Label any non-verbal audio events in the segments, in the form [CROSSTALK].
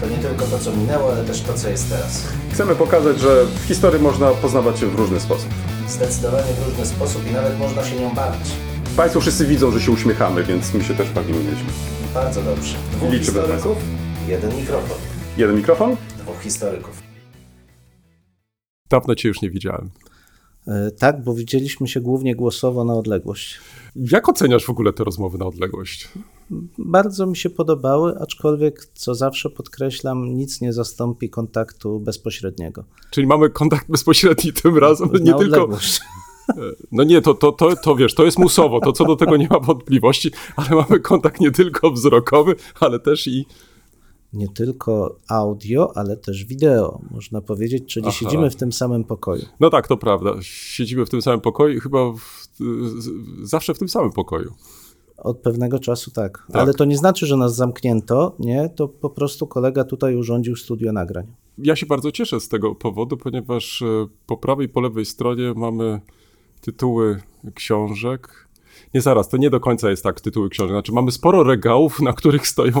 To nie tylko to, co minęło, ale też to, co jest teraz. Chcemy pokazać, że w historii można poznawać się w różny sposób. Zdecydowanie w różny sposób i nawet można się nią bawić. Państwo wszyscy widzą, że się uśmiechamy, więc my się też bawimy nieźle. Bardzo dobrze. Dwóch Liczymy historyków, jeden mikrofon. Jeden mikrofon? Dwóch historyków. Dawno Cię już nie widziałem. E, Tak, bo widzieliśmy się głównie głosowo na odległość. Jak oceniasz w ogóle te rozmowy na odległość? Bardzo mi się podobały, aczkolwiek, co zawsze podkreślam, nic nie zastąpi kontaktu bezpośredniego. Czyli mamy kontakt bezpośredni tym razem, nie na tylko... odległość. No nie, to, to, to, to wiesz, to jest musowo, to co do tego nie ma wątpliwości, ale mamy kontakt nie tylko wzrokowy, ale też i... Nie tylko audio, ale też wideo, można powiedzieć, czyli Aha. siedzimy w tym samym pokoju. No tak, to prawda. Siedzimy w tym samym pokoju i chyba w, zawsze w tym samym pokoju. Od pewnego czasu tak. Tak. Ale to nie znaczy, że nas zamknięto, nie? To po prostu kolega tutaj urządził studio nagrań. Ja się bardzo cieszę z tego powodu, ponieważ e, po prawej i po lewej stronie mamy tytuły książek. Nie zaraz, to nie do końca jest tak tytuły książek. Znaczy mamy sporo regałów, na których stoją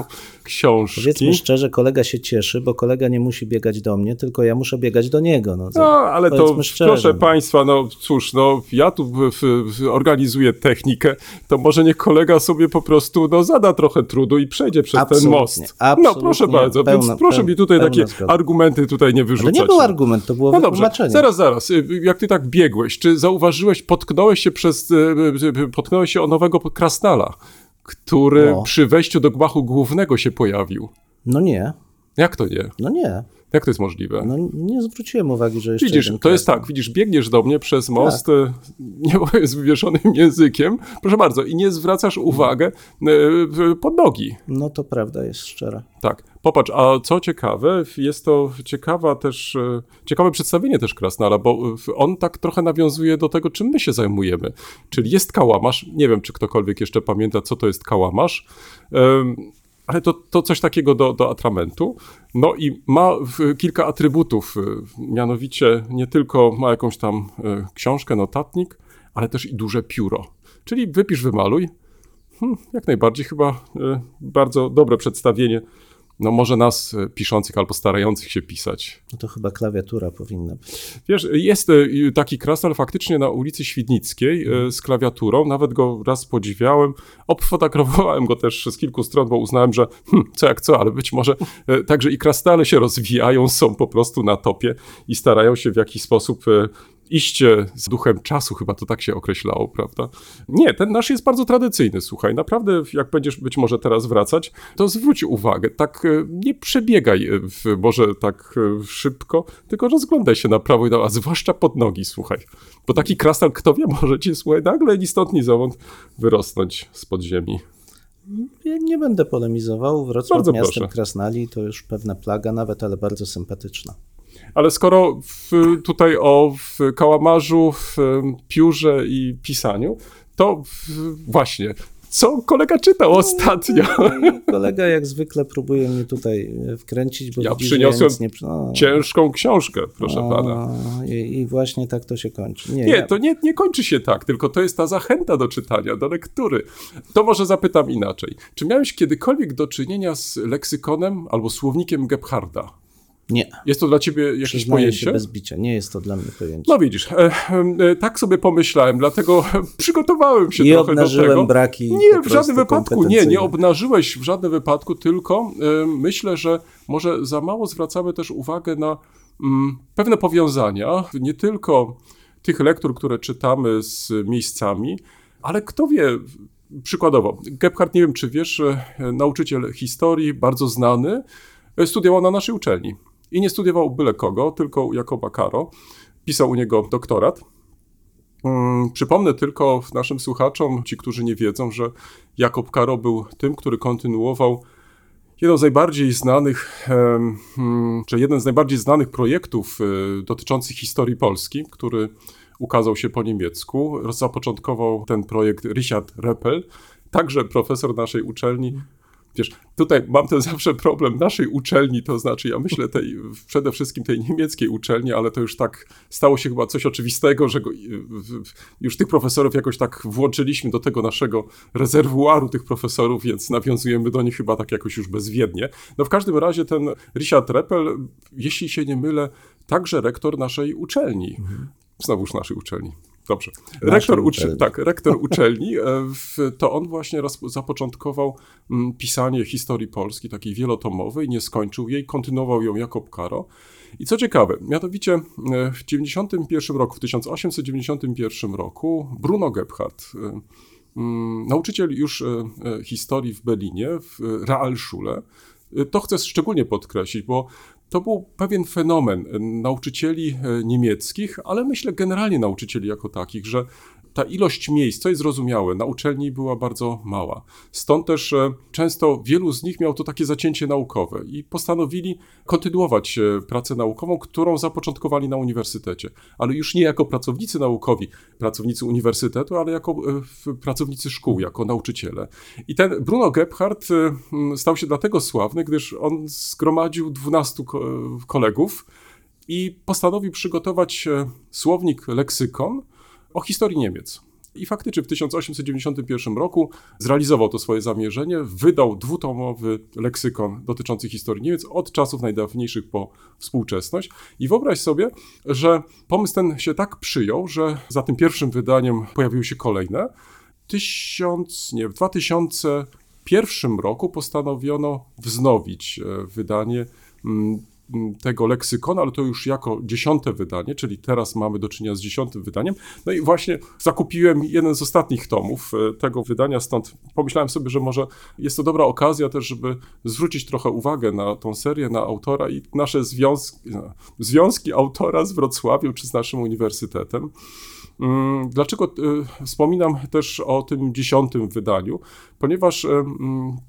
książki. Powiedzmy szczerze, kolega się cieszy, bo kolega nie musi biegać do mnie, tylko ja muszę biegać do niego. No, No, ale to szczerze, proszę no. Państwa, no cóż, no ja tu w, w, organizuję technikę, to może niech kolega sobie po prostu no, zada trochę trudu i przejdzie przez Absolutnie, ten most. no absolutnie, proszę bardzo, pełna- więc proszę peł- mi tutaj takie zgoda. argumenty tutaj nie To wyrzucać. nie był argument, to było No dobrze, zaraz, zaraz. Y, Jak ty tak biegłeś, czy zauważyłeś, potknąłeś się przez, y, potknąłeś się o nowego krasnala, który O. przy wejściu do gmachu głównego się pojawił. No nie, Jak to nie? no nie. Jak to jest możliwe? No nie zwróciłem uwagi, że jeszcze Widzisz, to jest tak, widzisz, biegniesz do mnie przez most, e, [LAUGHS] nie z wywieszonym językiem, proszę bardzo, i nie zwracasz uwagę e, pod nogi. No to prawda jest szczera. Tak, popatrz, a co ciekawe, jest to ciekawa też, e, ciekawe przedstawienie też Krasnala, bo on tak trochę nawiązuje do tego, czym my się zajmujemy. Czyli jest kałamarz, nie wiem, czy ktokolwiek jeszcze pamięta, co to jest kałamarz, em, ale to, to coś takiego do, do atramentu. No i ma kilka atrybutów, e, mianowicie nie tylko ma jakąś tam e, książkę, notatnik, ale też i duże pióro. Czyli wypisz, wymaluj, Hmm, jak najbardziej chyba e, bardzo dobre przedstawienie. No może nas e, piszących albo starających się pisać. No to chyba klawiatura powinna być. Wiesz, jest e, taki krasnal faktycznie na ulicy Świdnickiej e, z klawiaturą. Nawet go raz podziwiałem. Obfotografowałem go też z kilku stron, bo uznałem, że hmm, co jak co, ale być może także i krasnale się rozwijają, są po prostu na topie i starają się w jakiś sposób e, iść e, z duchem czasu, chyba to tak się określało, prawda? Nie, ten nasz jest bardzo tradycyjny, słuchaj. Naprawdę, jak będziesz być może teraz wracać, to zwróć uwagę, tak e, nie przebiegaj e, w, może tak e, szybko, tylko rozglądaj się na prawo i na a zwłaszcza pod nogi, słuchaj. Bo taki krasnal, kto wie, może ci, słuchaj, nagle ni stąd, ni zowąd wyrosnąć spod ziemi. Ja nie będę polemizował. Wrocław Bardzo miastem proszę. krasnali to już pewna plaga nawet, ale bardzo sympatyczna. Ale skoro w, tutaj o kałamarzu, w piórze i pisaniu, to w, właśnie, co kolega czytał ostatnio? No i kolega jak zwykle próbuje mnie tutaj e, wkręcić, bo Ja widzi, przyniosłem ja nie... No, Ciężką książkę, proszę pana. I, I właśnie tak to się kończy. Nie, Nie, ja, to nie, nie kończy się tak, tylko to jest ta zachęta do czytania, do lektury. To może zapytam inaczej. Czy miałeś kiedykolwiek do czynienia z leksykonem albo słownikiem Gebharda? Nie. Jest to dla ciebie jakieś Przyznaję się pojęcie? bez bicia. Nie jest to dla mnie pojęcie. No widzisz, e, e, tak sobie pomyślałem, dlatego [LAUGHS] przygotowałem się I trochę do obnażyłem tego. braki Nie, w żadnym wypadku, nie, nie obnażyłeś w żadnym wypadku, tylko e, myślę, że może za mało zwracamy też uwagę na mm, pewne powiązania, nie tylko tych lektur, które czytamy z miejscami, ale kto wie, przykładowo, Gebhardt, nie wiem czy wiesz, e, nauczyciel historii, bardzo znany, e, studiował na naszej uczelni. I nie studiował byle kogo, tylko Jakoba Karo. Pisał u niego doktorat. Mm, Przypomnę tylko naszym słuchaczom, ci, którzy nie wiedzą, że Jakob Karo był tym, który kontynuował jedną z najbardziej znanych, mm, czy jeden z najbardziej znanych projektów e, dotyczących historii Polski, który ukazał się po niemiecku. Zapoczątkował ten projekt Richard Reppel, także profesor naszej uczelni. Wiesz, tutaj mam ten [LAUGHS] zawsze problem naszej uczelni, to znaczy ja myślę tej, przede wszystkim tej niemieckiej uczelni, ale to już tak stało się chyba coś oczywistego, że go, już tych profesorów jakoś tak włączyliśmy do tego naszego rezerwuaru tych profesorów, więc nawiązujemy do nich chyba tak jakoś już bezwiednie. No w każdym razie ten Richard Reppel, jeśli się nie mylę, także rektor naszej uczelni. Mhm. Znowuż naszej uczelni. Dobrze. Rektor, tak, rektor uczelni, e, to on właśnie zapoczątkował mm, pisanie historii Polski, takiej wielotomowej, nie skończył jej, kontynuował ją Jakob Karo. I co ciekawe, mianowicie e, w 91 roku, w 1891 roku Bruno Gebhardt, e, mm, nauczyciel już historii w Berlinie, w Realschule, to chcę szczególnie podkreślić, bo to był pewien fenomen nauczycieli e, niemieckich, ale myślę generalnie nauczycieli jako takich, że ta ilość miejsc, co jest zrozumiałe, na uczelni była bardzo mała. Stąd też e, często wielu z nich miało to takie zacięcie naukowe i postanowili kontynuować e, pracę naukową, którą zapoczątkowali na uniwersytecie. Ale już nie jako pracownicy naukowi, pracownicy uniwersytetu, ale jako e, pracownicy szkół, jako nauczyciele. I ten Bruno Gebhardt stał się dlatego sławny, gdyż on zgromadził 12 kolegów i postanowił przygotować słownik leksykon, o historii Niemiec. I faktycznie w 1891 roku zrealizował to swoje zamierzenie, wydał dwutomowy leksykon dotyczący historii Niemiec od czasów najdawniejszych po współczesność. I wyobraź sobie, że pomysł ten się tak przyjął, że za tym pierwszym wydaniem pojawiły się kolejne. Tysiąc, nie, w 2001 roku postanowiono wznowić e, wydanie mm, tego leksykonu, ale to już jako dziesiąte wydanie, czyli teraz mamy do czynienia z dziesiątym wydaniem. No i właśnie zakupiłem jeden z ostatnich tomów e, tego wydania, stąd pomyślałem sobie, że może jest to dobra okazja też, żeby zwrócić trochę uwagę na tą serię, na autora i nasze związki, no, związki autora z Wrocławiem czy z naszym uniwersytetem. Mm, dlaczego e, wspominam też o tym dziesiątym wydaniu? Ponieważ e,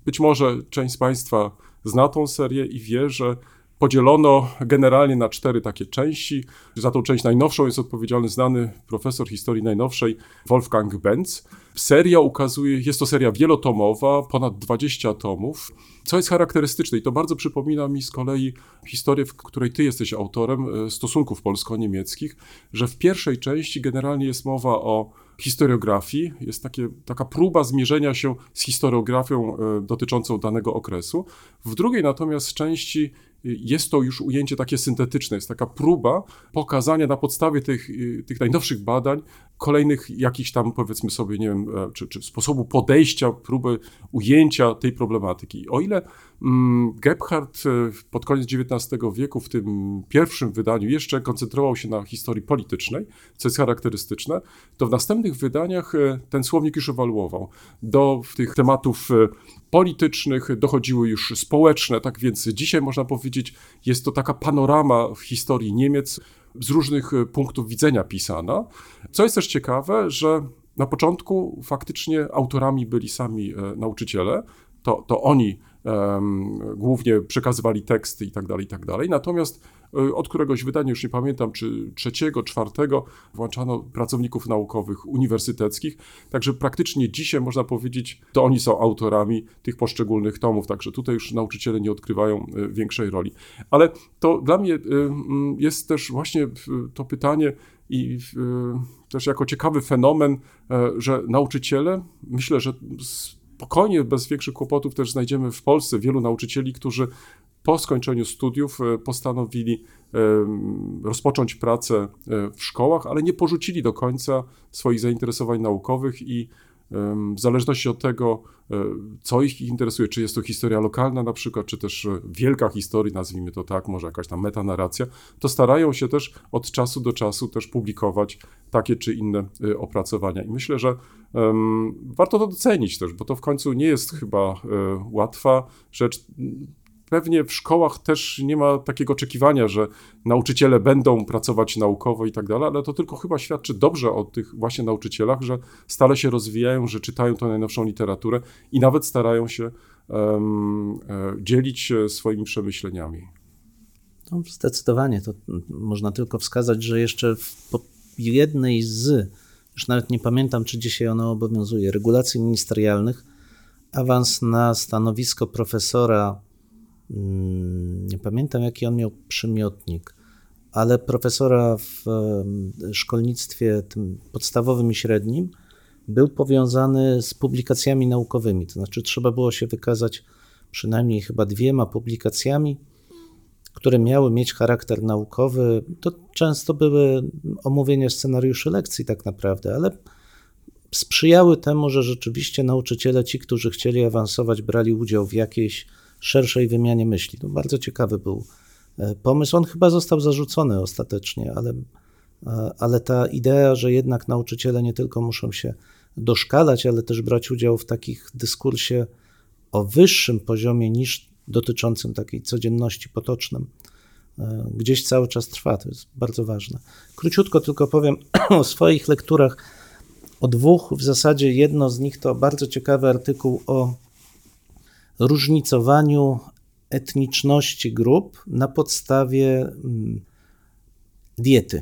być może część z Państwa zna tą serię i wie, że podzielono generalnie na cztery takie części. Za tą część najnowszą jest odpowiedzialny znany profesor historii najnowszej Wolfgang Benz. Seria ukazuje, jest to seria wielotomowa, ponad 20 tomów, co jest charakterystyczne i to bardzo przypomina mi z kolei historię, w której ty jesteś autorem e, stosunków polsko-niemieckich, że w pierwszej części generalnie jest mowa o historiografii, jest takie, taka próba zmierzenia się z historiografią e, dotyczącą danego okresu. W drugiej natomiast części jest to już ujęcie takie syntetyczne, jest taka próba pokazania na podstawie tych, y, tych najnowszych badań kolejnych jakichś tam, powiedzmy sobie, nie wiem, e, czy, czy sposobu podejścia, próby ujęcia tej problematyki. O ile Gebhardt e, pod koniec XIX wieku w tym pierwszym wydaniu jeszcze koncentrował się na historii politycznej, co jest charakterystyczne, to w następnych wydaniach e, ten słownik już ewaluował. Do tych tematów politycznych dochodziły już społeczne, tak więc dzisiaj można powiedzieć, jest to taka panorama w historii Niemiec z różnych e, punktów widzenia pisana. Co jest też ciekawe, że na początku faktycznie autorami byli sami e, nauczyciele, to, to oni głównie przekazywali teksty i tak dalej, i tak dalej. Natomiast e, od któregoś wydania, już nie pamiętam, czy trzeciego, czwartego, włączano pracowników naukowych uniwersyteckich. Także praktycznie dzisiaj można powiedzieć, to oni są autorami tych poszczególnych tomów, także tutaj już nauczyciele nie odgrywają e, większej roli. Ale to dla mnie e, jest też właśnie to pytanie, i też jako ciekawy fenomen, że nauczyciele, myślę, że spokojnie, bez większych kłopotów też znajdziemy w Polsce wielu nauczycieli, którzy po skończeniu studiów e, postanowili rozpocząć pracę e, w szkołach, ale nie porzucili do końca swoich zainteresowań naukowych i w zależności od tego, co ich interesuje, czy jest to historia lokalna na przykład, czy też wielka historia, nazwijmy to tak, może jakaś tam metanarracja, to starają się też od czasu do czasu też publikować takie czy inne opracowania. I myślę, że um, warto to docenić też, bo to w końcu nie jest chyba łatwa rzecz pewnie w szkołach też nie ma takiego oczekiwania, że nauczyciele będą pracować naukowo i tak dalej, ale to tylko chyba świadczy dobrze o tych właśnie nauczycielach, że stale się rozwijają, że czytają tę najnowszą literaturę i nawet starają się um, dzielić się swoimi przemyśleniami. No, zdecydowanie. To można tylko wskazać, że jeszcze w jednej z, już nawet nie pamiętam, czy dzisiaj ona obowiązuje, regulacji ministerialnych, awans na stanowisko profesora, nie pamiętam jaki on miał przymiotnik, ale profesora w szkolnictwie tym podstawowym i średnim był powiązany z publikacjami naukowymi. To znaczy, trzeba było się wykazać przynajmniej chyba dwiema publikacjami, które miały mieć charakter naukowy. To często były omówienia scenariuszy lekcji, tak naprawdę, ale sprzyjały temu, że rzeczywiście nauczyciele, ci, którzy chcieli awansować, brali udział w jakiejś szerszej wymianie myśli. To bardzo ciekawy był e, pomysł. On chyba został zarzucony ostatecznie, ale, e, ale ta idea, że jednak nauczyciele nie tylko muszą się doszkalać, ale też brać udział w takich dyskursie o wyższym poziomie niż dotyczącym takiej codzienności potocznym, e, gdzieś cały czas trwa. To jest bardzo ważne. Króciutko tylko powiem [CLEARS THROAT] o swoich lekturach. O dwóch, w zasadzie jedno z nich to bardzo ciekawy artykuł o różnicowaniu etniczności grup na podstawie mm, diety.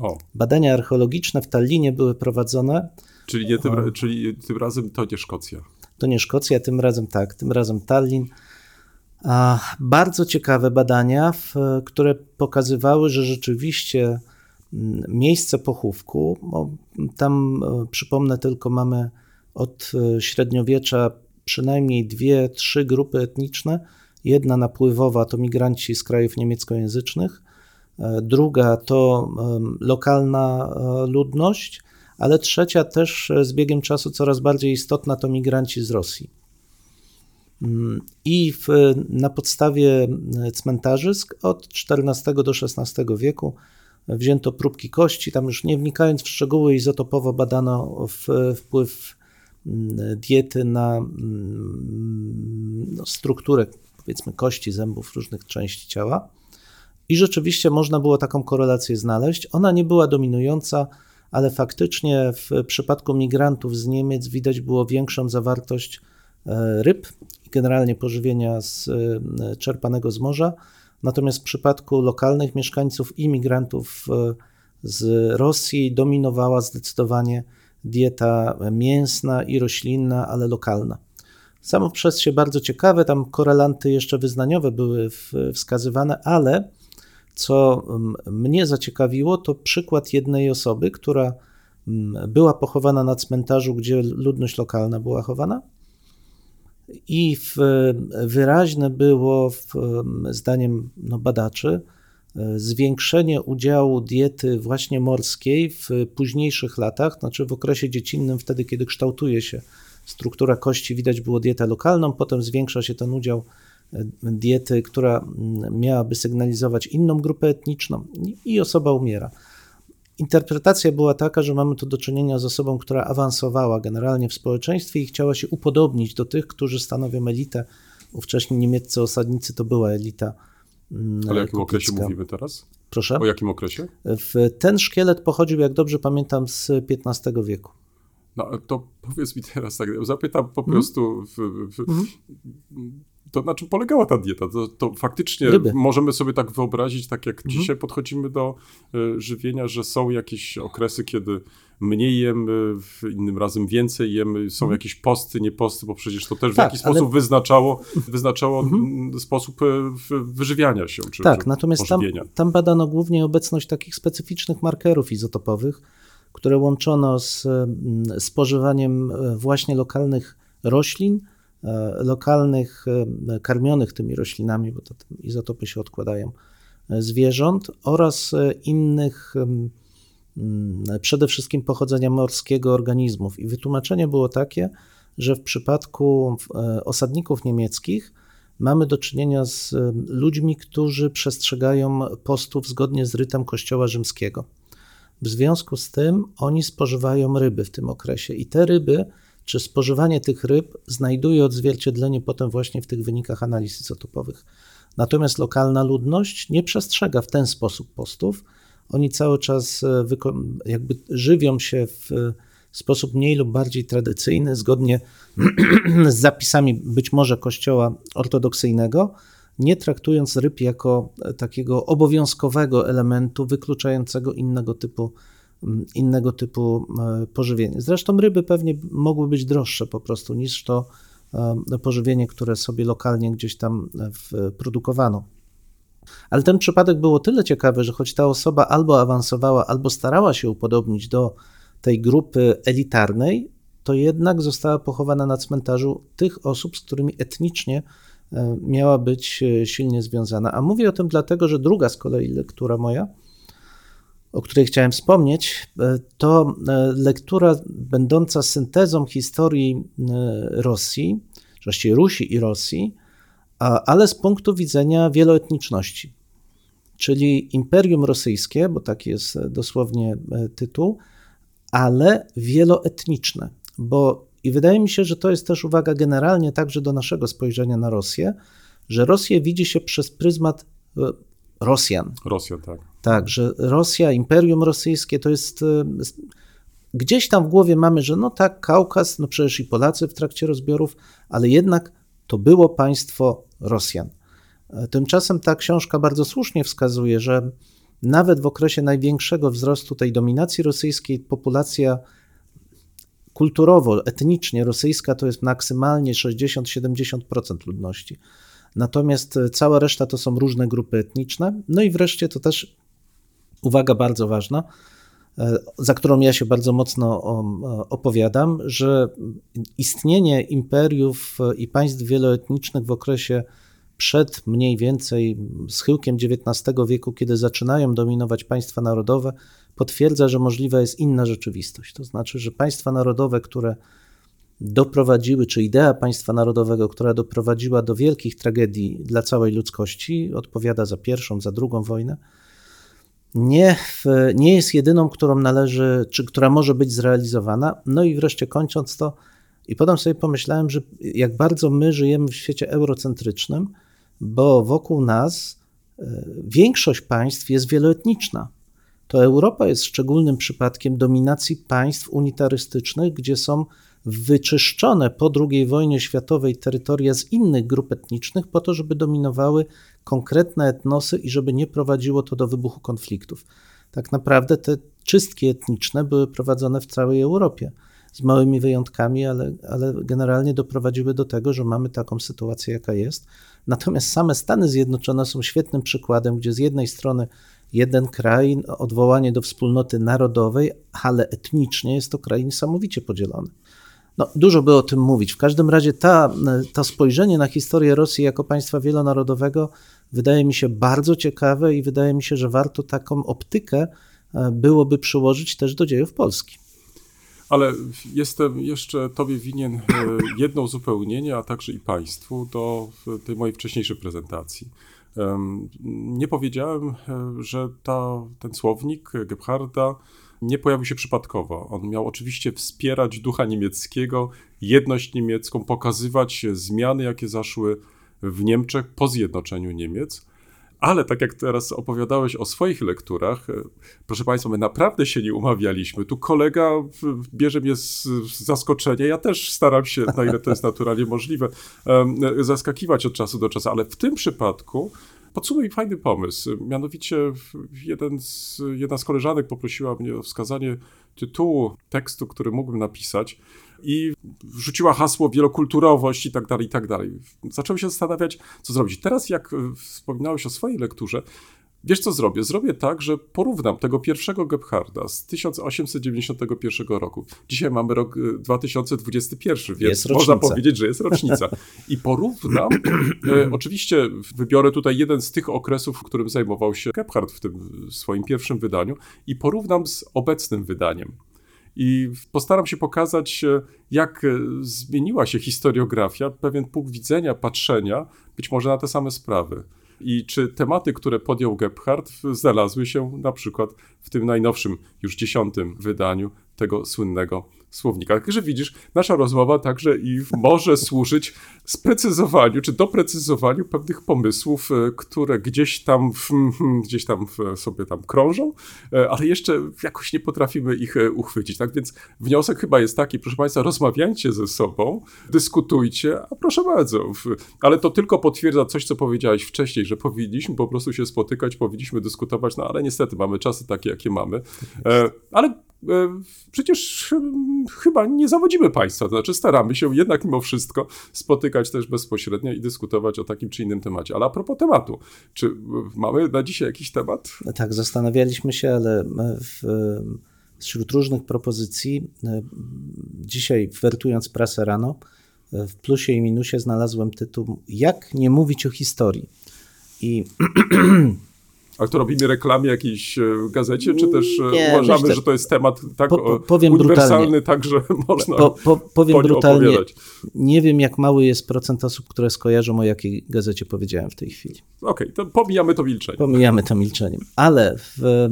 O, Badania archeologiczne w Tallinie były prowadzone. czyli, nie tym, czyli tym razem to nie Szkocja. To nie Szkocja, tym razem tak, tym razem Tallin. A, bardzo ciekawe badania, w, które pokazywały, że rzeczywiście mm, miejsce pochówku, bo tam e, przypomnę tylko, mamy od e, średniowiecza przynajmniej dwie, trzy grupy etniczne. Jedna napływowa to migranci z krajów niemieckojęzycznych, e, druga to lokalna e, ludność, ale trzecia też e, z biegiem czasu coraz bardziej istotna to migranci z Rosji. Mm, I w, na podstawie cmentarzysk od XIV do XVI wieku wzięto próbki kości. Tam już nie wnikając w szczegóły, izotopowo badano wpływ diety na mm, no, strukturę, powiedzmy, kości, zębów, różnych części ciała. I rzeczywiście można było taką korelację znaleźć. Ona nie była dominująca, ale faktycznie w przypadku migrantów z Niemiec widać było większą zawartość e, ryb i generalnie pożywienia z, e, czerpanego z morza. Natomiast w przypadku lokalnych mieszkańców i migrantów e, z Rosji dominowała zdecydowanie dieta mięsna i roślinna, ale lokalna. Samo przez się bardzo ciekawe, tam korelanty jeszcze wyznaniowe były wskazywane, ale co mm, mnie zaciekawiło, to przykład jednej osoby, która mm, była pochowana na cmentarzu, gdzie ludność lokalna była chowana. I w, wyraźne było, w, zdaniem no, badaczy, zwiększenie udziału diety właśnie morskiej w późniejszych latach, znaczy w okresie dziecinnym, wtedy kiedy kształtuje się struktura kości, widać było dietę lokalną, potem zwiększa się ten udział e, diety, która miałaby sygnalizować inną grupę etniczną i osoba umiera. Interpretacja była taka, że mamy tu do czynienia z osobą, która awansowała generalnie w społeczeństwie i chciała się upodobnić do tych, którzy stanowią elitę. Ówcześni niemieccy osadnicy to była elita. Ale o jakim okresie mówimy teraz? Proszę? O jakim okresie? W ten szkielet pochodził, jak dobrze pamiętam, z XV wieku. No to powiedz mi teraz tak, zapytam Mhm. po prostu, w, w, to na czym polegała ta dieta? To, to faktycznie Ryby. Mhm. możemy sobie tak wyobrazić, tak jak dzisiaj podchodzimy do e, żywienia, że są jakieś okresy, kiedy mniej jemy, w innym razem więcej jemy, są jakieś posty, nie posty, bo przecież to też w Mhm. Tak, jakiś ale- sposób wyznaczało, [LAUGHS] wyznaczało mm, sposób e, w- wyżywiania się, czy, Tak, czy natomiast tam, tam badano głównie obecność takich specyficznych markerów izotopowych, które łączono z spożywaniem e, właśnie lokalnych roślin, lokalnych e, karmionych tymi roślinami, bo to izotopy się odkładają, e, zwierząt oraz e, innych, mm, przede wszystkim pochodzenia morskiego organizmów. I wytłumaczenie było takie, że w przypadku e, osadników niemieckich mamy do czynienia z e, ludźmi, którzy przestrzegają postów zgodnie z rytem Kościoła Rzymskiego. W związku z tym oni spożywają ryby w tym okresie i te ryby, czy spożywanie tych ryb znajduje odzwierciedlenie potem właśnie w tych wynikach analiz izotopowych. Natomiast lokalna ludność nie przestrzega w ten sposób postów. Oni cały czas e, jakby żywią się w e, sposób mniej lub bardziej tradycyjny, zgodnie [CLEARS THROAT] z zapisami być może kościoła ortodoksyjnego, nie traktując ryb jako e, takiego obowiązkowego elementu wykluczającego innego typu innego typu e, pożywienie. Zresztą ryby pewnie mogły być droższe po prostu niż to e, pożywienie, które sobie lokalnie gdzieś tam e, produkowano. Ale ten przypadek był o tyle ciekawy, że choć ta osoba albo awansowała, albo starała się upodobnić do tej grupy elitarnej, to jednak została pochowana na cmentarzu tych osób, z którymi etnicznie miała być silnie związana. A mówię o tym dlatego, że druga z kolei lektura moja, o której chciałem wspomnieć, e, to e, lektura będąca syntezą historii e, Rosji, właściwie Rusi i Rosji, ale z punktu widzenia wieloetniczności. Czyli Imperium Rosyjskie, bo taki jest dosłownie tytuł, ale wieloetniczne. Bo i wydaje mi się, że to jest też uwaga generalnie także do naszego spojrzenia na Rosję, że Rosję widzi się przez pryzmat Rosjan. Rosja, tak. Tak, że Rosja, Imperium Rosyjskie to jest. e, Gdzieś tam w głowie mamy, że no tak, Kaukaz, no przecież i Polacy w trakcie rozbiorów, ale jednak to było państwo Rosjan. E, Tymczasem ta książka bardzo słusznie wskazuje, że nawet w okresie największego wzrostu tej dominacji rosyjskiej populacja kulturowo, etnicznie rosyjska to jest maksymalnie 60-70% ludności. Natomiast e, cała reszta to są różne grupy etniczne. No i wreszcie to też uwaga bardzo ważna, e, za którą ja się bardzo mocno o, opowiadam, że istnienie imperiów e, i państw wieloetnicznych w okresie przed mniej więcej schyłkiem XIX wieku, kiedy zaczynają dominować państwa narodowe, potwierdza, że możliwa jest inna rzeczywistość. To znaczy, że państwa narodowe, które doprowadziły, czy idea państwa narodowego, która doprowadziła do wielkich tragedii dla całej ludzkości, odpowiada za pierwszą, za drugą wojnę, nie, w, nie jest jedyną, którą należy, czy która może być zrealizowana. No i wreszcie kończąc to, i potem sobie pomyślałem, że jak bardzo my żyjemy w świecie eurocentrycznym, bo wokół nas e, większość państw jest wieloetniczna. To Europa jest szczególnym przypadkiem dominacji państw unitarystycznych, gdzie są wyczyszczone po II wojnie światowej terytoria z innych grup etnicznych po to, żeby dominowały konkretne etnosy i żeby nie prowadziło to do wybuchu konfliktów. Tak naprawdę te czystki etniczne były prowadzone w całej Europie, z małymi wyjątkami, ale, ale generalnie doprowadziły do tego, że mamy taką sytuację, jaka jest. Natomiast same Stany Zjednoczone są świetnym przykładem, gdzie z jednej strony jeden kraj, odwołanie do wspólnoty narodowej, ale etnicznie jest to kraj niesamowicie podzielony. No, dużo by o tym mówić. W każdym razie ta, to spojrzenie na historię Rosji jako państwa wielonarodowego wydaje mi się bardzo ciekawe i wydaje mi się, że warto taką optykę e, byłoby przyłożyć też do dziejów Polski. Ale jestem jeszcze Tobie winien e, jedno uzupełnienie, a także i Państwu do tej mojej wcześniejszej prezentacji. Nie powiedziałem, e, że ta, ten słownik Gebharda nie pojawił się przypadkowo. On miał oczywiście wspierać ducha niemieckiego, jedność niemiecką, pokazywać zmiany, jakie zaszły w Niemczech po zjednoczeniu Niemiec. Ale tak jak teraz opowiadałeś o swoich lekturach, e, proszę Państwa, my naprawdę się nie umawialiśmy. Tu kolega bierze mnie z, zaskoczenia. Ja też staram się, na ile to jest [LAUGHS] naturalnie możliwe, e, zaskakiwać od czasu do czasu, ale w tym przypadku podsunął fajny pomysł. Mianowicie jeden z, jedna z koleżanek poprosiła mnie o wskazanie tytułu tekstu, który mógłbym napisać i wrzuciła hasło wielokulturowość i tak dalej, i tak dalej. Zacząłem się zastanawiać, co zrobić. Teraz, jak wspominałeś o swojej lekturze, wiesz co zrobię? Zrobię tak, że porównam tego pierwszego Gebharda z 1891 roku. Dzisiaj mamy rok e, 2021, więc Jest można powiedzieć, że jest rocznica. [LAUGHS] I porównam, e, oczywiście wybiorę tutaj jeden z tych okresów, w którym zajmował się Gebhard w tym swoim pierwszym wydaniu i porównam z obecnym wydaniem. I postaram się pokazać, e, jak zmieniła się historiografia, pewien punkt widzenia, patrzenia, być może na te same sprawy. I czy tematy, które podjął Gebhardt, znalazły się na przykład w tym najnowszym, już dziesiątym wydaniu tego słynnego słownika. Także widzisz, nasza rozmowa także i może służyć sprecyzowaniu, czy doprecyzowaniu pewnych pomysłów, e, które gdzieś tam, w, [LAUGHS] gdzieś tam sobie tam krążą, e, ale jeszcze jakoś nie potrafimy ich e, uchwycić. Tak więc wniosek chyba jest taki, proszę Państwa, rozmawiajcie ze sobą, dyskutujcie, a proszę bardzo, ale to tylko potwierdza coś, co powiedziałeś wcześniej, że powinniśmy po prostu się spotykać, powinniśmy dyskutować, no ale niestety mamy czasy takie, jakie mamy. Ale przecież mm, chyba nie zawodzimy państwa, to znaczy staramy się jednak mimo wszystko spotykać też bezpośrednio i dyskutować o takim czy innym temacie. Ale a propos tematu, czy e, mamy na dzisiaj jakiś temat? Tak, zastanawialiśmy się, ale w, wśród różnych propozycji, e, dzisiaj wertując prasę rano, e, w plusie i minusie znalazłem tytuł Jak nie mówić o historii. I [CLEARS THROAT] A to robimy reklamie jakiejś e, gazecie, czy też e, Nie, uważamy, myślę- że to jest temat tak Po- powiem uniwersalny, tak, że [LAUGHS] można po, po, powiem po brutalnie, opowiadać? nie wiem jak mały jest procent osób, które skojarzą o jakiej gazecie powiedziałem w tej chwili. Okej, to pomijamy to milczenie. Pomijamy to milczeniem. Ale w,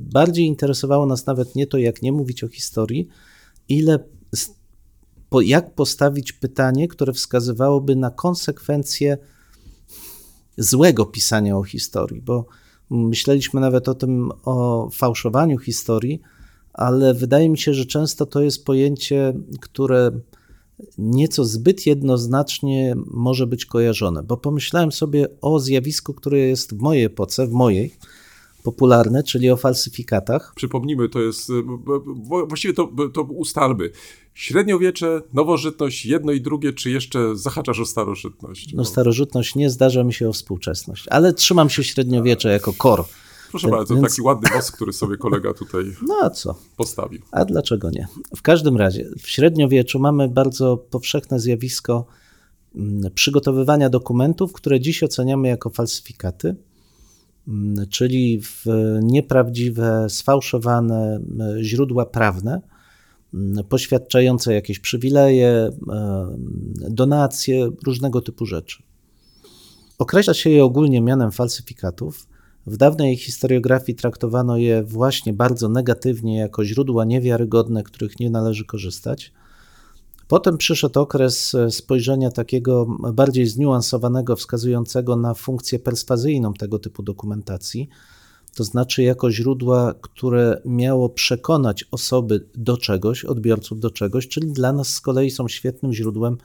bardziej interesowało nas nawet nie to, jak nie mówić o historii, ile po, jak postawić pytanie, które wskazywałoby na konsekwencje złego pisania o historii, bo myśleliśmy nawet o tym, o fałszowaniu historii, ale wydaje mi się, że często to jest pojęcie, które nieco zbyt jednoznacznie może być kojarzone, bo pomyślałem sobie o zjawisku, które jest w mojej epoce, w mojej, popularne, czyli o falsyfikatach. Przypomnijmy, to jest, e, właściwie to, to ustalmy. Średniowiecze, nowożytność, jedno i drugie, czy jeszcze zahaczasz o starożytność? No, starożytność nie zdarza mi się o współczesność, ale trzymam się średniowiecze jako kor. Proszę bardzo, więc- taki ładny most, który sobie kolega tutaj [LAUGHS] No a co? postawił. A dlaczego nie? W każdym razie, w średniowieczu mamy bardzo powszechne zjawisko mm, przygotowywania dokumentów, które dziś oceniamy jako falsyfikaty, czyli w nieprawdziwe, sfałszowane źródła prawne, poświadczające jakieś przywileje, donacje, różnego typu rzeczy. Określa się je ogólnie mianem falsyfikatów. W dawnej historiografii traktowano je właśnie bardzo negatywnie jako źródła niewiarygodne, których nie należy korzystać. Potem przyszedł okres e, spojrzenia takiego bardziej zniuansowanego, wskazującego na funkcję perswazyjną tego typu dokumentacji, to znaczy jako źródła, które miało przekonać osoby do czegoś, odbiorców do czegoś, czyli dla nas z kolei są świetnym źródłem,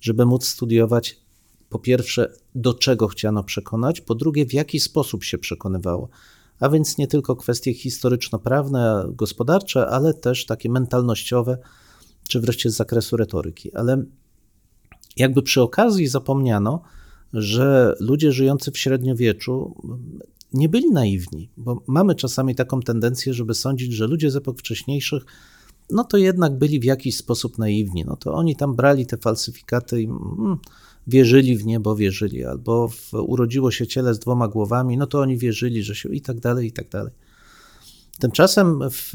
żeby móc studiować po pierwsze, do czego chciano przekonać, po drugie, w jaki sposób się przekonywało. A więc nie tylko kwestie historyczno-prawne, gospodarcze, ale też takie mentalnościowe, czy wreszcie z zakresu retoryki. Ale jakby przy okazji zapomniano, że ludzie żyjący w średniowieczu nie byli naiwni, bo mamy czasami taką tendencję, żeby sądzić, że ludzie z epok wcześniejszych no to jednak byli w jakiś sposób naiwni. No to oni tam brali te falsyfikaty i mm, wierzyli w nie, bo wierzyli, albo w, urodziło się ciele z dwoma głowami, no to oni wierzyli, że się i tak dalej, i tak dalej. Tymczasem w,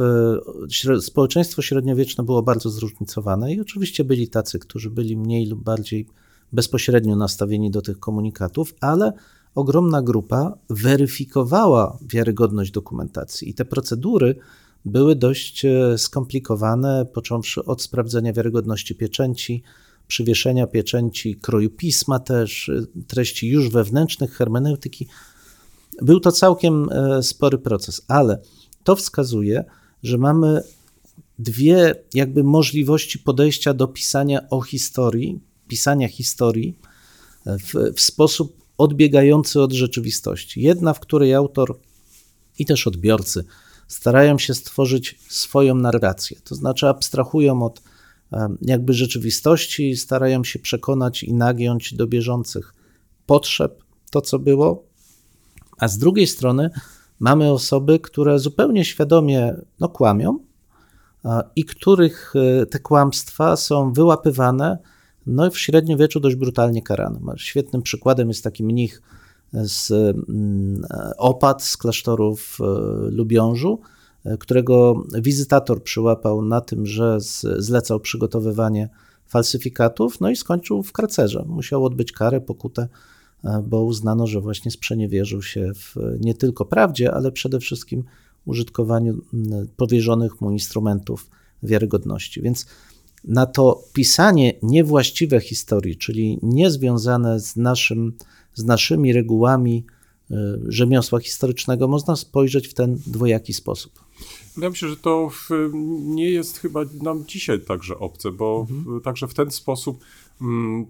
społeczeństwo średniowieczne było bardzo zróżnicowane i oczywiście byli tacy, którzy byli mniej lub bardziej bezpośrednio nastawieni do tych komunikatów, ale ogromna grupa weryfikowała wiarygodność dokumentacji i te procedury były dość e, skomplikowane, począwszy od sprawdzenia wiarygodności pieczęci, przywieszenia pieczęci, kroju pisma też, e, treści już wewnętrznych, hermeneutyki. Był to całkiem e, spory proces, ale to wskazuje, że mamy dwie jakby możliwości podejścia do pisania o historii, pisania historii w, w sposób odbiegający od rzeczywistości. Jedna, w której autor i też odbiorcy starają się stworzyć swoją narrację, to znaczy abstrahują od em, jakby rzeczywistości, starają się przekonać i nagiąć do bieżących potrzeb to, co było, a z drugiej strony mamy osoby, które zupełnie świadomie no, kłamią i których e, te kłamstwa są wyłapywane no, w średniowieczu dość brutalnie karane. Świetnym przykładem jest taki mnich z mm, opat z klasztoru w e, Lubiążu, e, którego wizytator przyłapał na tym, że zlecał przygotowywanie falsyfikatów, no i skończył w karcerze. Musiał odbyć karę, pokutę, bo uznano, że właśnie sprzeniewierzył się w nie tylko prawdzie, ale przede wszystkim użytkowaniu powierzonych mu instrumentów wiarygodności. Więc na to pisanie niewłaściwe historii, czyli niezwiązane z, naszym, z naszymi regułami y, rzemiosła historycznego, można spojrzeć w ten dwojaki sposób. Ja myślę, że to nie jest chyba nam dzisiaj także obce, bo w, także w ten sposób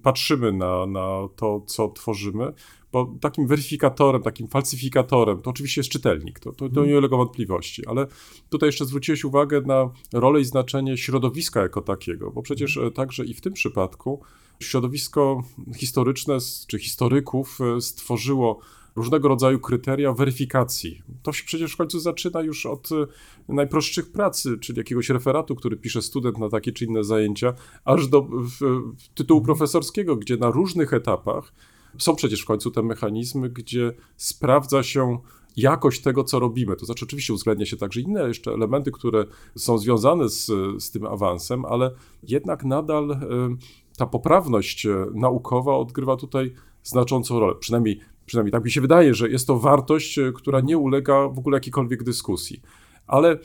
patrzymy na, na to, co tworzymy, bo takim weryfikatorem, takim falsyfikatorem to oczywiście jest czytelnik, to, to, to nie ulega wątpliwości, ale tutaj jeszcze zwróciłeś uwagę na rolę i znaczenie środowiska jako takiego, bo przecież e, także i w tym przypadku środowisko historyczne czy historyków e, stworzyło różnego rodzaju kryteria weryfikacji. To się przecież w końcu zaczyna już od e, najprostszych pracy, czyli jakiegoś referatu, który pisze student na takie czy inne zajęcia, aż do w, w tytułu profesorskiego, gdzie na różnych etapach są przecież w końcu te mechanizmy, gdzie sprawdza się jakość tego, co robimy. To znaczy, oczywiście uwzględnia się także inne jeszcze elementy, które są związane z, z tym awansem, ale jednak nadal e, ta poprawność e, naukowa odgrywa tutaj znaczącą rolę. Przynajmniej, przynajmniej tak mi się wydaje, że jest to wartość, e, która nie ulega w ogóle jakiejkolwiek dyskusji. Ale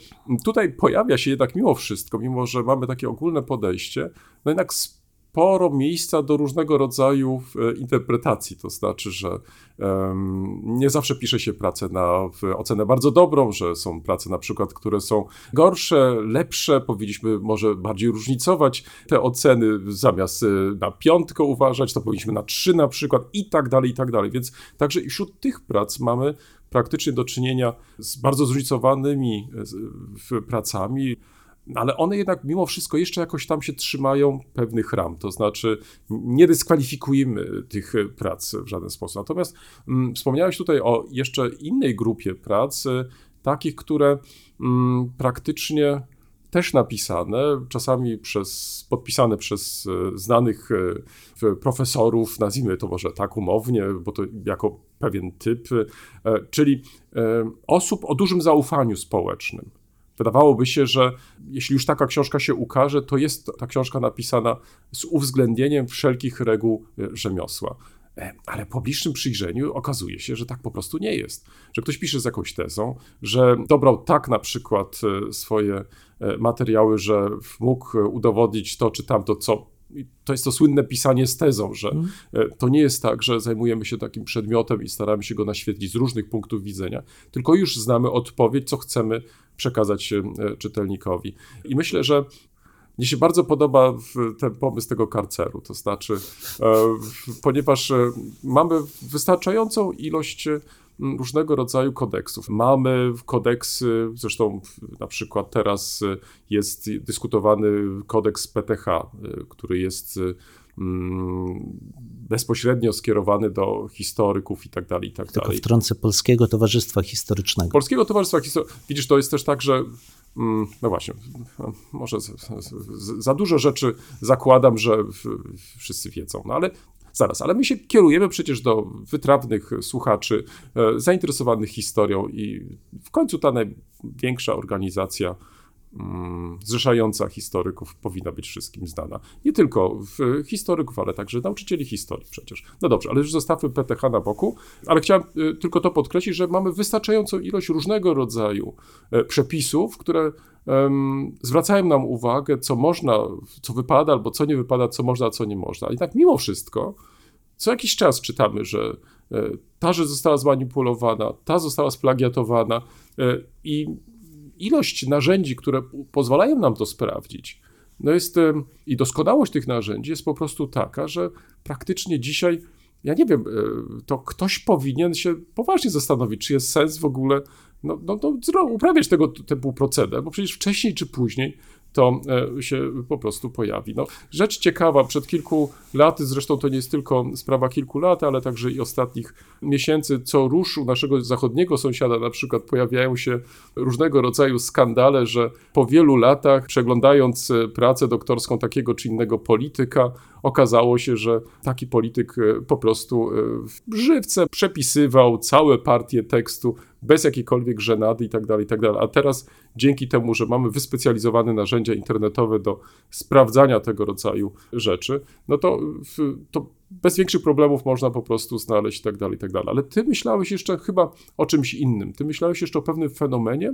tutaj pojawia się jednak mimo wszystko, mimo że mamy takie ogólne podejście, no jednak sporo miejsca do różnego rodzaju e, interpretacji. To znaczy, że nie zawsze pisze się pracę na ocenę bardzo dobrą, że są prace na przykład, które są gorsze, lepsze, powinniśmy może bardziej różnicować te oceny, zamiast e, na piątkę uważać, to powinniśmy na trzy na przykład i tak dalej, i tak dalej. Więc także i wśród tych prac mamy praktycznie do czynienia z bardzo zróżnicowanymi e, pracami, ale one jednak mimo wszystko jeszcze jakoś tam się trzymają pewnych ram, to znaczy nie dyskwalifikujemy tych e, prac w żaden sposób. Natomiast mm, wspomniałeś tutaj o jeszcze innej grupie prac, e, takich, które mm, praktycznie też napisane, czasami przez, podpisane przez e, znanych profesorów, nazwijmy to może tak umownie, bo to jako pewien typ, czyli osób o dużym zaufaniu społecznym. Wydawałoby się, że jeśli już taka książka się ukaże, to jest ta książka napisana z uwzględnieniem wszelkich reguł e, rzemiosła. E, Ale po bliższym przyjrzeniu okazuje się, że tak po prostu nie jest. Że ktoś pisze z jakąś tezą, że dobrał tak na przykład e, swoje materiały, że mógł udowodnić to czy tamto, co. To jest to słynne pisanie z tezą, że e, to nie jest tak, że zajmujemy się takim przedmiotem i staramy się go naświetlić z różnych punktów widzenia, tylko już znamy odpowiedź, co chcemy przekazać e, czytelnikowi. I myślę, że mnie się bardzo podoba ten pomysł tego karceru, to znaczy, e, ponieważ mamy wystarczającą ilość różnego rodzaju kodeksów. Mamy kodeksy, zresztą na przykład teraz jest dyskutowany kodeks PTH, który jest mm, bezpośrednio skierowany do historyków i tak dalej, i tak Tylko dalej. wtrącę Polskiego Towarzystwa Historycznego. Polskiego Towarzystwa Historii. Widzisz, to jest też tak, że. mm, No właśnie, może za, za- za dużo rzeczy zakładam, że wszyscy wiedzą, no ale zaraz, ale my się kierujemy przecież do wytrawnych słuchaczy, e, zainteresowanych historią i w końcu ta największa organizacja zrzeszająca historyków powinna być wszystkim znana. Nie tylko historyków, ale także nauczycieli historii przecież. No dobrze, ale już zostawmy PTH na boku, ale chciałem y, tylko to podkreślić, że mamy wystarczającą ilość różnego rodzaju e, przepisów, które em, zwracają nam uwagę, co można, co wypada, albo co nie wypada, co można, a co nie można. I tak mimo wszystko, co jakiś czas czytamy, że e, ta rzecz została zmanipulowana, ta została splagiatowana e, i ilość narzędzi, które pozwalają nam to sprawdzić, no jest, i doskonałość tych narzędzi jest po prostu taka, że praktycznie dzisiaj, ja nie wiem, e, to ktoś powinien się poważnie zastanowić, czy jest sens w ogóle no, no, no, uprawiać tego typu proceder, bo przecież wcześniej czy później to e, się po prostu pojawi. No, rzecz ciekawa, przed kilku laty, zresztą to nie jest tylko sprawa kilku lat, ale także i ostatnich miesięcy, co rusz u naszego zachodniego sąsiada na przykład pojawiają się różnego rodzaju skandale, że po wielu latach, przeglądając e, pracę doktorską takiego czy innego polityka, okazało się, że taki polityk e, po prostu w żywce przepisywał całe partie tekstu bez jakiejkolwiek żenady i tak dalej, i tak dalej. A teraz dzięki temu, że mamy wyspecjalizowane narzędzia internetowe do sprawdzania tego rodzaju rzeczy, no to, to bez większych problemów można po prostu znaleźć i tak dalej, i tak dalej. Ale ty myślałeś jeszcze chyba o czymś innym. Ty myślałeś jeszcze o pewnym fenomenie,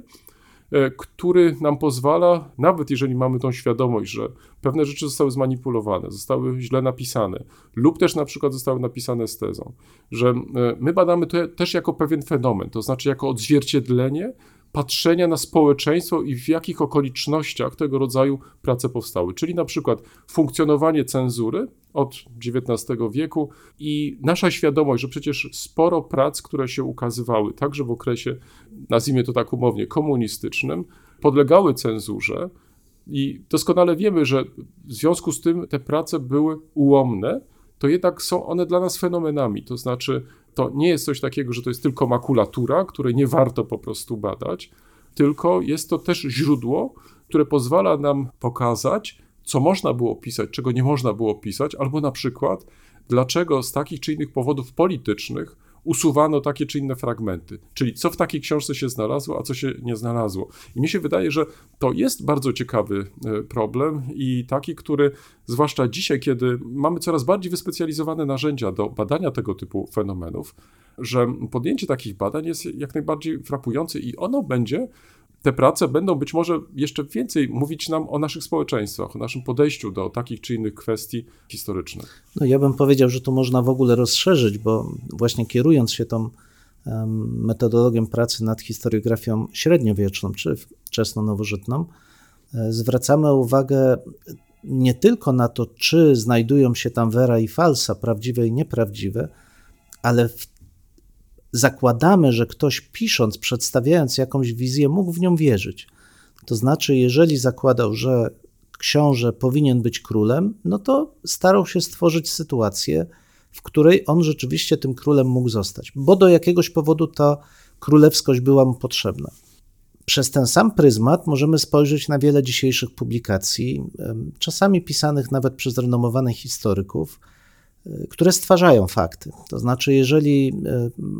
e, który nam pozwala, nawet jeżeli mamy tą świadomość, że pewne rzeczy zostały zmanipulowane, zostały źle napisane, lub też na przykład zostały napisane z tezą, że e, my badamy to też jako pewien fenomen, to znaczy jako odzwierciedlenie patrzenia na społeczeństwo i w jakich okolicznościach tego rodzaju prace powstały. Czyli na przykład funkcjonowanie cenzury od XIX wieku i nasza świadomość, że przecież sporo prac, które się ukazywały także w okresie, nazwijmy to tak umownie, komunistycznym, podlegały cenzurze. I doskonale wiemy, że w związku z tym te prace były ułomne, to jednak są one dla nas fenomenami. To znaczy, to nie jest coś takiego, że to jest tylko makulatura, której nie warto po prostu badać, tylko jest to też źródło, które pozwala nam pokazać, co można było pisać, czego nie można było pisać, albo na przykład, dlaczego z takich czy innych powodów politycznych usuwano takie czy inne fragmenty. Czyli co w takiej książce się znalazło, a co się nie znalazło. I mi się wydaje, że to jest bardzo ciekawy e, problem i taki, który zwłaszcza dzisiaj, kiedy mamy coraz bardziej wyspecjalizowane narzędzia do badania tego typu fenomenów, że podjęcie takich badań jest jak najbardziej frapujące i ono będzie te prace będą być może jeszcze więcej mówić nam o naszych społeczeństwach, o naszym podejściu do takich czy innych kwestii historycznych. No ja bym powiedział, że tu można w ogóle rozszerzyć, bo właśnie kierując się tą metodologią pracy nad historiografią średniowieczną czy wczesno-nowożytną, e, zwracamy uwagę nie tylko na to, czy znajdują się tam vera i falsa, prawdziwe i nieprawdziwe, ale w zakładamy, że ktoś pisząc, przedstawiając jakąś wizję, mógł w nią wierzyć. To znaczy, jeżeli zakładał, że książę powinien być królem, no to starał się stworzyć sytuację, w której on rzeczywiście tym królem mógł zostać, bo do jakiegoś powodu ta królewskość była mu potrzebna. Przez ten sam pryzmat możemy spojrzeć na wiele dzisiejszych publikacji, czasami pisanych nawet przez renomowanych historyków, które stwarzają fakty. To znaczy, jeżeli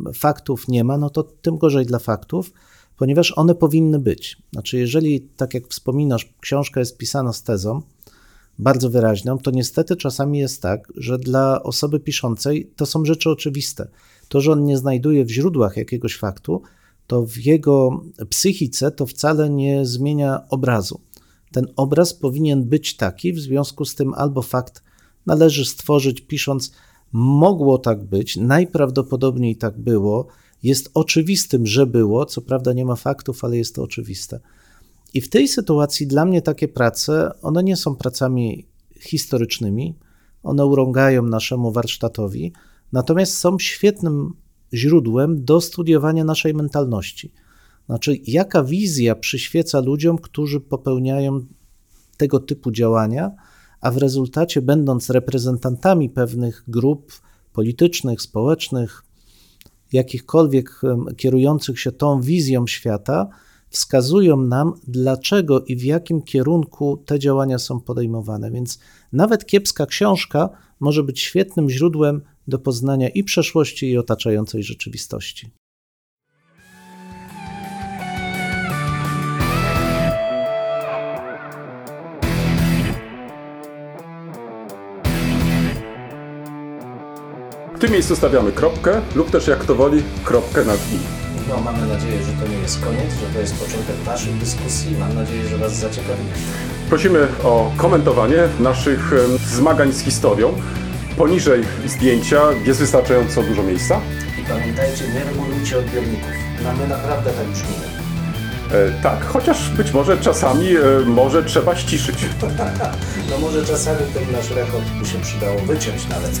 y, faktów nie ma, no to tym gorzej dla faktów, ponieważ one powinny być. Znaczy, jeżeli, tak jak wspominasz, książka jest pisana z tezą, bardzo wyraźną, to niestety czasami jest tak, że dla osoby piszącej to są rzeczy oczywiste. To, że on nie znajduje w źródłach jakiegoś faktu, to w jego psychice to wcale nie zmienia obrazu. Ten obraz powinien być taki, w związku z tym albo fakt należy stworzyć, pisząc, mogło tak być, najprawdopodobniej tak było, jest oczywistym, że było, co prawda nie ma faktów, ale jest to oczywiste. I w tej sytuacji dla mnie takie prace, one nie są pracami historycznymi, one urągają naszemu warsztatowi, natomiast są świetnym źródłem do studiowania naszej mentalności. Znaczy, jaka wizja przyświeca ludziom, którzy popełniają tego typu działania, a w rezultacie, będąc reprezentantami pewnych grup politycznych, społecznych, jakichkolwiek kierujących się tą wizją świata, wskazują nam, dlaczego i w jakim kierunku te działania są podejmowane. Więc nawet kiepska książka może być świetnym źródłem do poznania i przeszłości, i otaczającej rzeczywistości. Tym miejscu stawiamy kropkę lub też jak kto woli kropkę nad i. No, mamy nadzieję, że to nie jest koniec, że to jest początek naszych dyskusji. Mam nadzieję, że Was zaciekawi. Prosimy o komentowanie naszych zmagań z historią. Poniżej zdjęcia jest wystarczająco dużo miejsca. I pamiętajcie, nie regulujcie odbiorników. Mamy naprawdę tak brzmimy. E, tak, chociaż być może czasami e, może trzeba ściszyć. [LAUGHS] No może czasami ten nasz rekord by się przydało wyciąć nawet.